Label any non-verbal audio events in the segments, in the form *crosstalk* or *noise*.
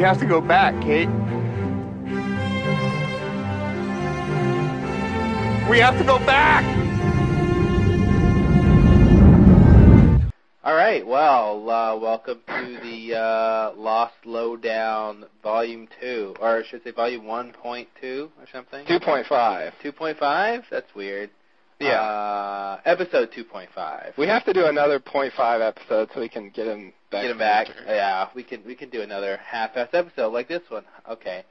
We have to go back, Kate. We have to go back! All right, well, uh, welcome to the uh, Lost Lowdown Volume 2, or I should say Volume 1.2 or something? 2.5. 2.5? That's weird. Yeah. Uh, episode 2.5. We have to do another 0.5 episode so we can get him back. Get him back. Yeah, we can we can do another half-assed episode like this one. Okay,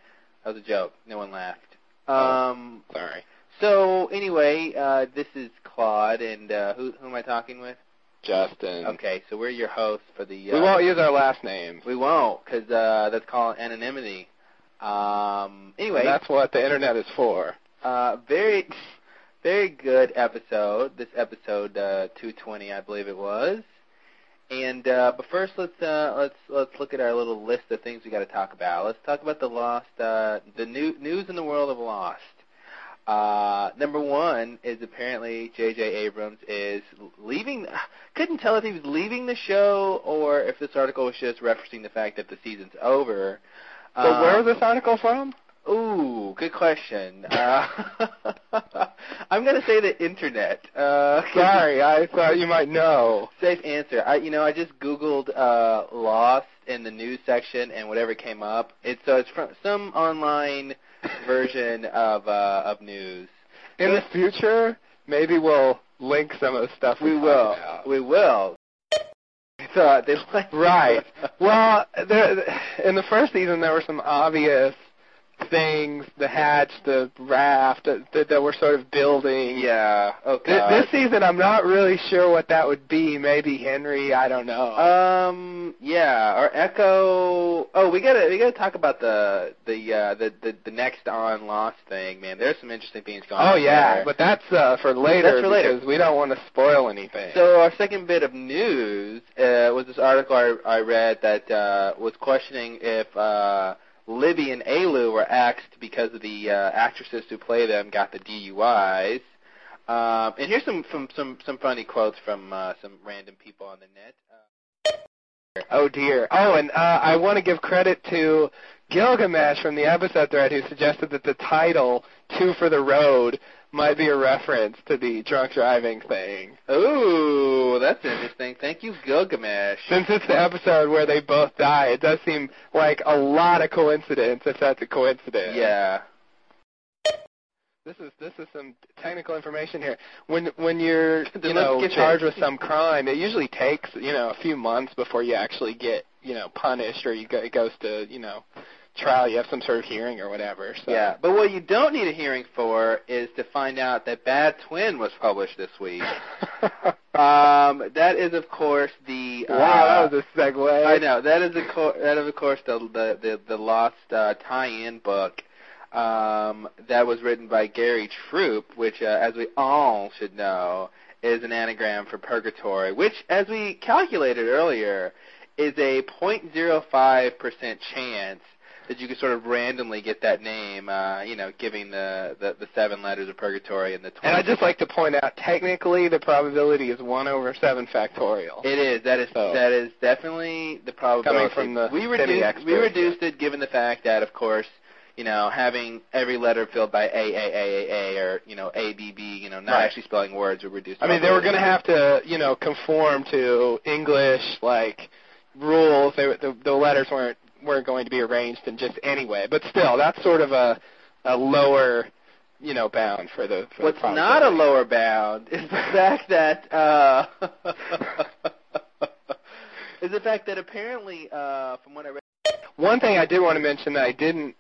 that was a joke. No one laughed. Um. Sorry. So anyway, uh, this is Claude, and uh, who who am I talking with? Justin. Okay, so we're your hosts for the. Uh, We won't use our last names. We won't, because uh, that's called anonymity. Um. Anyway, And that's what the internet is for. uh, very, very good episode. This episode uh, 220, I believe it was. And uh, but first, let's uh, let's let's look at our little list of things we got to talk about. Let's talk about the Lost, uh, the new news in the world of Lost. Uh, number one is apparently J.J. Abrams is leaving. *sighs* Couldn't tell if he was leaving the show or if this article was just referencing the fact that the season's over. So where Um, was this article from? Ooh, good question. Uh, *laughs* I'm gonna say the internet. Uh, *laughs* Sorry, I thought you might know. Safe answer. I, you know, I just googled uh, Lost in the news section, and whatever came up, it's so it's from some online *laughs* version of uh, of news. In the future, maybe we'll link some of the stuff we, We will. about. We will. So they like Right. Well, there, in the first season, there were some obvious things, the hatch, the raft, that, that, that were sort of building. yeah. Oh Th- This season, I'm not really sure what that would be. Maybe Henry. I don't know. Um. Yeah. Or Eko. Oh, we gotta we gotta talk about the the uh, the, the the next on Lost thing, man. There's some interesting things going oh on. Oh yeah, there. but that's uh, for later. That's for later. because we don't want to spoil anything. So our second bit of news uh, was this article I, I read that uh, was questioning if uh, Libby and Alu were axed because the uh, actresses who play them got the DUIs. Um, and here's some, some some some funny quotes from uh, some random people on the net. Uh, Oh dear. Oh, and uh, I want to give credit to Gilgamesh from the episode thread who suggested that the title "Two for the Road" might be a reference to the drunk driving thing. ooh, that's interesting. Thank you, Gilgamesh. Since it's the episode where they both die, it does seem like a lot of coincidence if that's a coincidence. Yeah. This is this is some technical information here. When when you're *laughs* you know get charged with some crime, it usually takes you know a few months before you actually get you know punished or you go, it goes to you know trial. You have some sort of hearing or whatever. So. Yeah, but what you don't need a hearing for is to find out that Bad Twin was published this week. *laughs* Um, that is, of course, the. Uh, wow, that was a segue. I know that is, of course, that is, of course, the the the, the Lost uh, tie-in book um, that was written by Gary Troup, which, uh, as we all should know, is an anagram for purgatory, which, as we calculated earlier, is a 0.05% chance that you could sort of randomly get that name, uh, you know, giving the, the, the seven letters of purgatory and the 20. And I'd just like to point out, technically, the probability is one over seven factorial. It is. That is. So- that is definitely the probability. Coming from the we reduced. We reduced it given the fact that, of course, you know, having every letter filled by A A A A A or you know A B B, you know, not Right. actually spelling words would reduce. I mean, they were going to have to, you know, conform to English like rules. They, the, the letters weren't weren't going to be arranged in just anyway. But still, that's sort of a a lower, you know, bound for the. For What's the not a lower bound is the *laughs* fact that uh, *laughs* is the fact that apparently, uh, from what I read, One thing I did want to mention that I didn't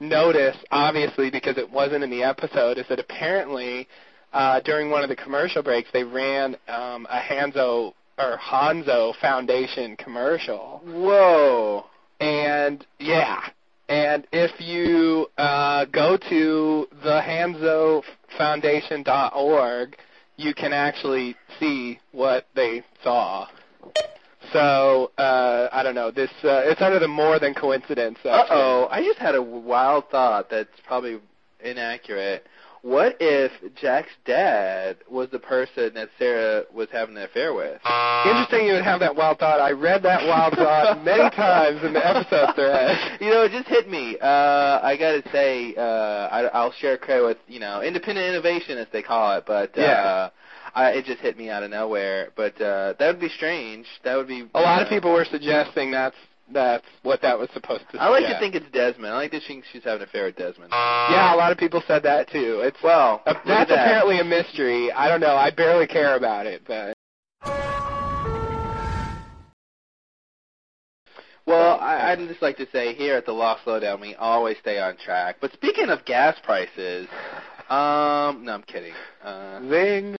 notice, obviously, because it wasn't in the episode, is that apparently uh, during one of the commercial breaks they ran um, a Hanso or Hanso Foundation commercial. whoa, And yeah, and if you uh, go to the HansoFoundation.org, you can actually see what they saw. So uh, I don't know. This uh, it's under the more than coincidence. Uh oh, I just had a wild thought that's probably inaccurate. What if Jack's dad was the person that Sarah was having an affair with? Interesting you would have that wild thought. I read that wild thought many *laughs* times in the episode thread. You know, it just hit me. Uh, I gotta say, uh, I, I'll share credit with you know independent innovation as they call it, but uh, Yeah. I, it just hit me out of nowhere. But uh, that would be strange. That would be A lot of uh, people were suggesting that's that's what that was supposed to. Be I like to think it's Desmond. I like to think she's having an affair with Desmond. Yeah, a lot of people said that too. It's Well, at that's that. apparently a mystery. I don't know. I barely care about it, but Well, I, I'd just like to say here at the Lost Slowdown, we always stay on track. But speaking of gas prices, *laughs* um, no, I'm kidding. Uh, zing.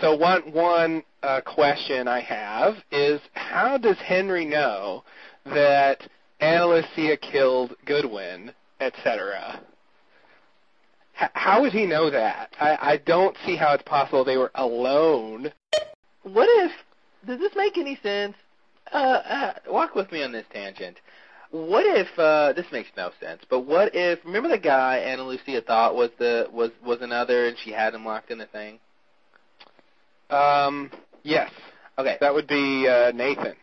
So one one uh, question I have is how does Henry know that Ana Lucia killed Goodwin, etc. H- how would he know that? I, I don't see how it's possible they were alone. what if? Does this make any sense? Uh, uh, walk with me on this tangent. What if uh, this makes no sense? But what if? Remember the guy Ana Lucia thought was the was was another, and she had him locked in the thing. Um, yes, Okay. that would be uh, Nathan.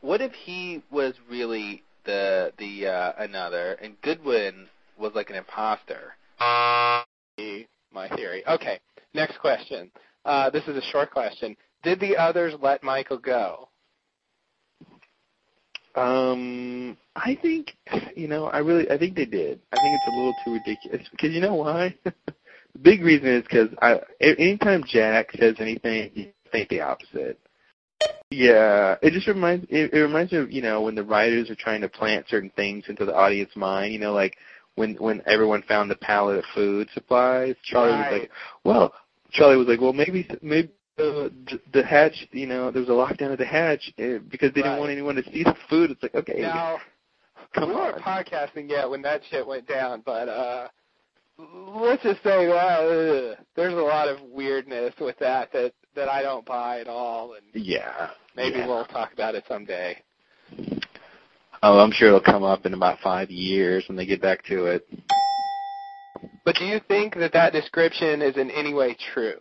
What if he was really the the uh, another, and Goodwin was like an imposter? My theory. Okay, next question. Uh, this is a short question. Did the others let Michael go? Um, I think you know, I really, I think they did. I think it's a little too ridiculous because you know why? *laughs* the big reason is because I, anytime Jack says anything, you think the opposite. Yeah, it just reminds it, it reminds me of you know when the writers are trying to plant certain things into the audience mind. You know, like when when everyone found the pallet of food supplies, Charlie was like, well, Charlie was like, well, maybe maybe the the hatch, you know, there was a lockdown at the hatch uh, because they Right. didn't want anyone to see the food. It's like, okay, Now, come we weren't on. podcasting yet when that shit went down, but uh, let's just say ugh, there's a lot of weirdness with that that that I don't buy at all, and Yeah. maybe yeah. we'll talk about it someday. Oh, I'm sure it'll come up in about five years when they get back to it. But do you think that that description is in any way true?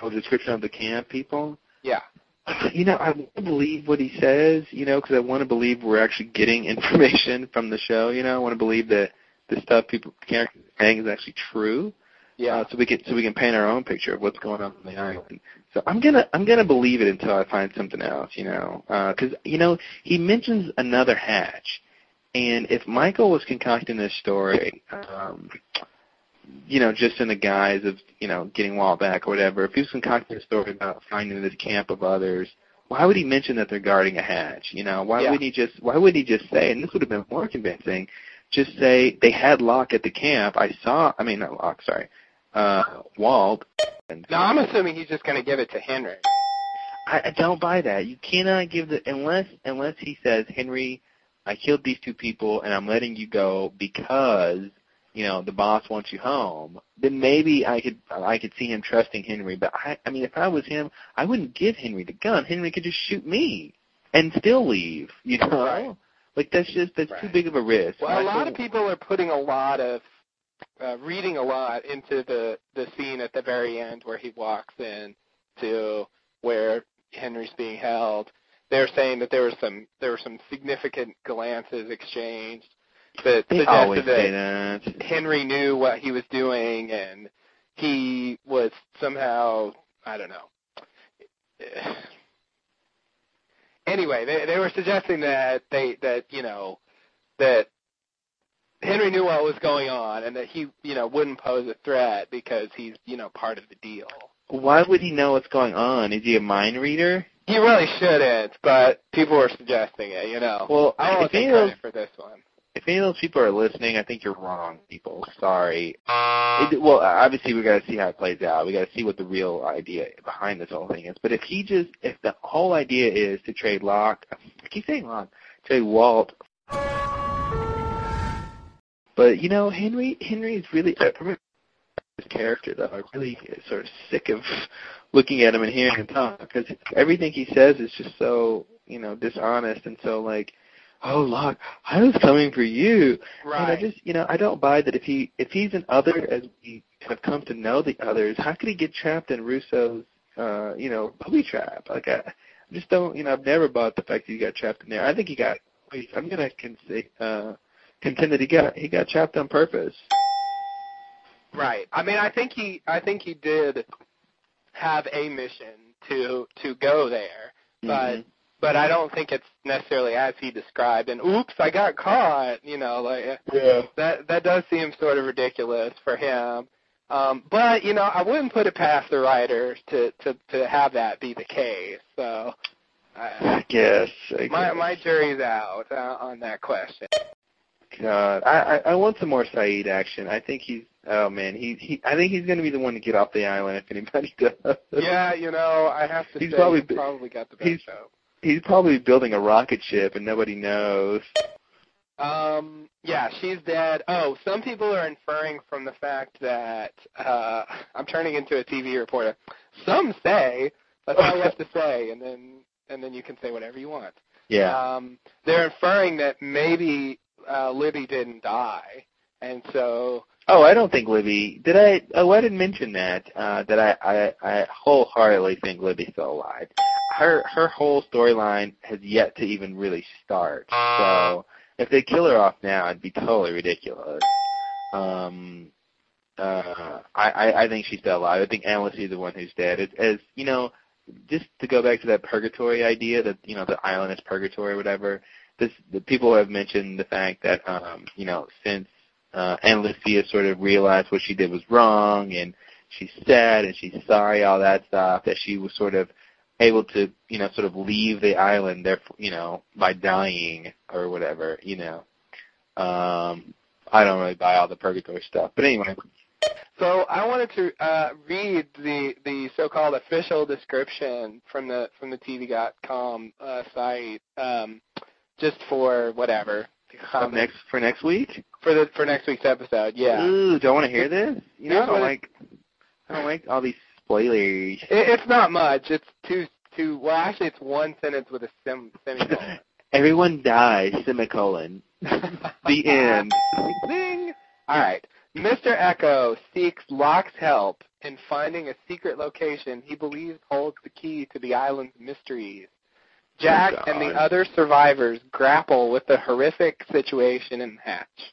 Oh, description of the camp people. Yeah. *sighs* You know, I want to believe what he says. You know, because I want to believe we're actually getting *laughs* information from the show. You know, I want to believe that the stuff people characters are saying is actually true. Yeah. Uh, so we can so we can paint our own picture of what's going on on the island. So I'm gonna I'm gonna believe it until I find something else. You know, because you know he mentions another hatch, and if Michael was concocting this story, um, you know, just in the guise of you know getting Walt back or whatever, if he was concocting a story about finding this camp of others. Why would he mention that they're guarding a hatch? You know, why Yeah. would he just why would he just say and this would have been more convincing, just say they had Locke at the camp. I saw I mean not Locke, sorry uh, Walt. And Now I'm assuming he's just going to give it to Henry. I, I don't buy that. You cannot give the unless unless he says Henry, I killed these two people and I'm letting you go because you know the boss wants you home. Then maybe I could I could see him trusting Henry. But I I mean if I was him, I wouldn't give Henry the gun. Henry could just shoot me and still leave. You know. Right. Like that's just that's too big of a risk. Well, a lot of people are putting a lot of uh, reading a lot into the the scene at the very end where he walks in to where Henry's being held. They're saying that there was some there were some significant glances exchanged that They suggested that that. Henry knew what he was doing and he was somehow I don't know. Anyway, they they were suggesting that they that you know that Henry knew what was going on and that he you know wouldn't pose a threat because he's you know part of the deal. Why would he know what's going on? Is he a mind reader? He really shouldn't, but people were suggesting it. You know. Well, I don't take credit for this one. If any of those people are listening, I think you're wrong, people. Sorry. Uh, it, well, uh, obviously we got to see how it plays out. We got to see what the real idea behind this whole thing is. But if he just, if the whole idea is to trade Locke, I keep saying Locke, trade Walt. But you know, Henry, Henry is really I his character though. I'm really sort of sick of looking at him and hearing him talk because everything he says is just so you know dishonest and so like "Oh, Locke, I was coming for you." Right. And I just, you know, I don't buy that if he if he's an other as we have come to know the others, how could he get trapped in Rousseau's, uh, you know, booby trap? Like I, just don't, you know, I've never bought the fact that he got trapped in there. I think he got. Wait, I'm gonna con- uh, contend that he got he got trapped on purpose. Right. I mean, I think he, I think he did have a mission to to go there, but Mhm. But I don't think it's necessarily as he described. And oops, I got caught. You know, like yeah. that that does seem sort of ridiculous for him. Um, but you know, I wouldn't put it past the writers to to to have that be the case. So. I, I guess. I my guess. my jury's out uh, on that question. God, I, I I want some more Sayid action. I think he's oh man, he he I think he's gonna be the one to get off the island if anybody *laughs* does. Yeah, you know, I have to He's say probably he's probably got the best he's- show. He's probably building a rocket ship and nobody knows. Um, yeah, she's dead. Oh, some people are inferring from the fact that uh I'm turning into a TV reporter. Some say that's all you have to say, and then and then you can say whatever you want. Yeah. Um, they're inferring that maybe uh, Libby didn't die, and so Oh, I don't think Libby did I oh I didn't mention that. Uh that I, I, I wholeheartedly think Libby's still alive. Her her whole storyline has yet to even really start. So if they kill her off now it'd be totally ridiculous. Um uh I, I, I think she's still alive. I think is the one who's dead. As, as you know, just to go back to that purgatory idea that you know the island is purgatory or whatever. This the people have mentioned the fact that um you know since uh, Ana Lucia sort of realized what she did was wrong, and she's sad and she's sorry, all that stuff. That she was sort of able to, you know, sort of leave the island, there, you know, by dying or whatever, you know. Um, I don't really buy all the purgatory stuff, but anyway. So I wanted to uh, read the the so-called official description from the from the TV.com uh, site, um, just for whatever next for next week. For the for next week's episode. Yeah, Ooh, do I want to hear this? You know, I don't like. I don't like all these spoilers. it, it's not much. It's two two. Well, actually, it's one sentence with a sem, semicolon. *laughs* Everyone dies. Semicolon. The *laughs* end. Ding. All right. Mr. Eko seeks Locke's help in finding a secret location he believes holds the key to the island's mysteries. Oh, Jack Oh, and the other survivors grapple with the horrific situation in the Hatch.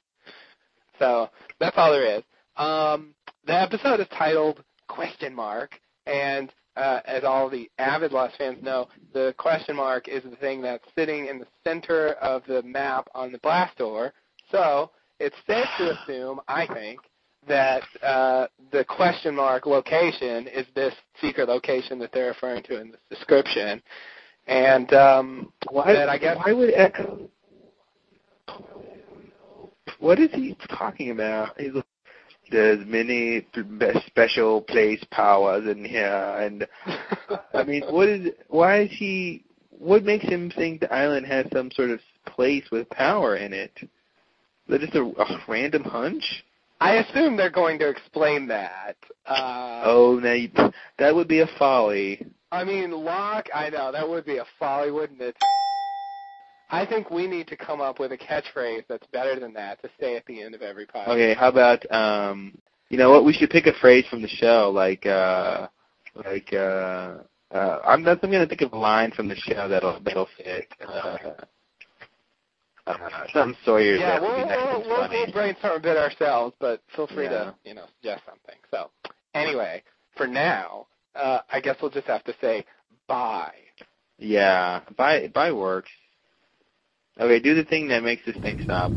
So that's all there is. Um, the episode is titled Question Mark, and uh, as all the avid Lost fans know, the question mark is the thing that's sitting in the center of the map on the blast door. So it's safe to assume, I think, that uh, the question mark location is this secret location that they're referring to in this description. And um, Why? that I guess Why would Eko? What is he talking about? He's there's many special place powers in here, and I mean, *laughs* what is? Why is he? What makes him think the island has some sort of place with power in it? Is that just a, a random hunch? I assume they're going to explain that. Uh, Oh, now you, that would be a folly. I mean, Locke, I know, that would be a folly, wouldn't it? I think we need to come up with a catchphrase that's better than that to say at the end of every podcast. Okay, how about um you know what, we should pick a phrase from the show like uh like uh uh I'm that's I'm gonna think of a line from the show that'll that'll fit. Uh, uh something Sawyer's Yeah, we'll, nice we'll, we'll, we'll brainstorm a bit ourselves, but feel free Yeah. to, you know, suggest something. So, anyway, for now, uh, I guess we'll just have to say bye. Yeah. Bye bye works. Okay, do the thing that makes this thing stop.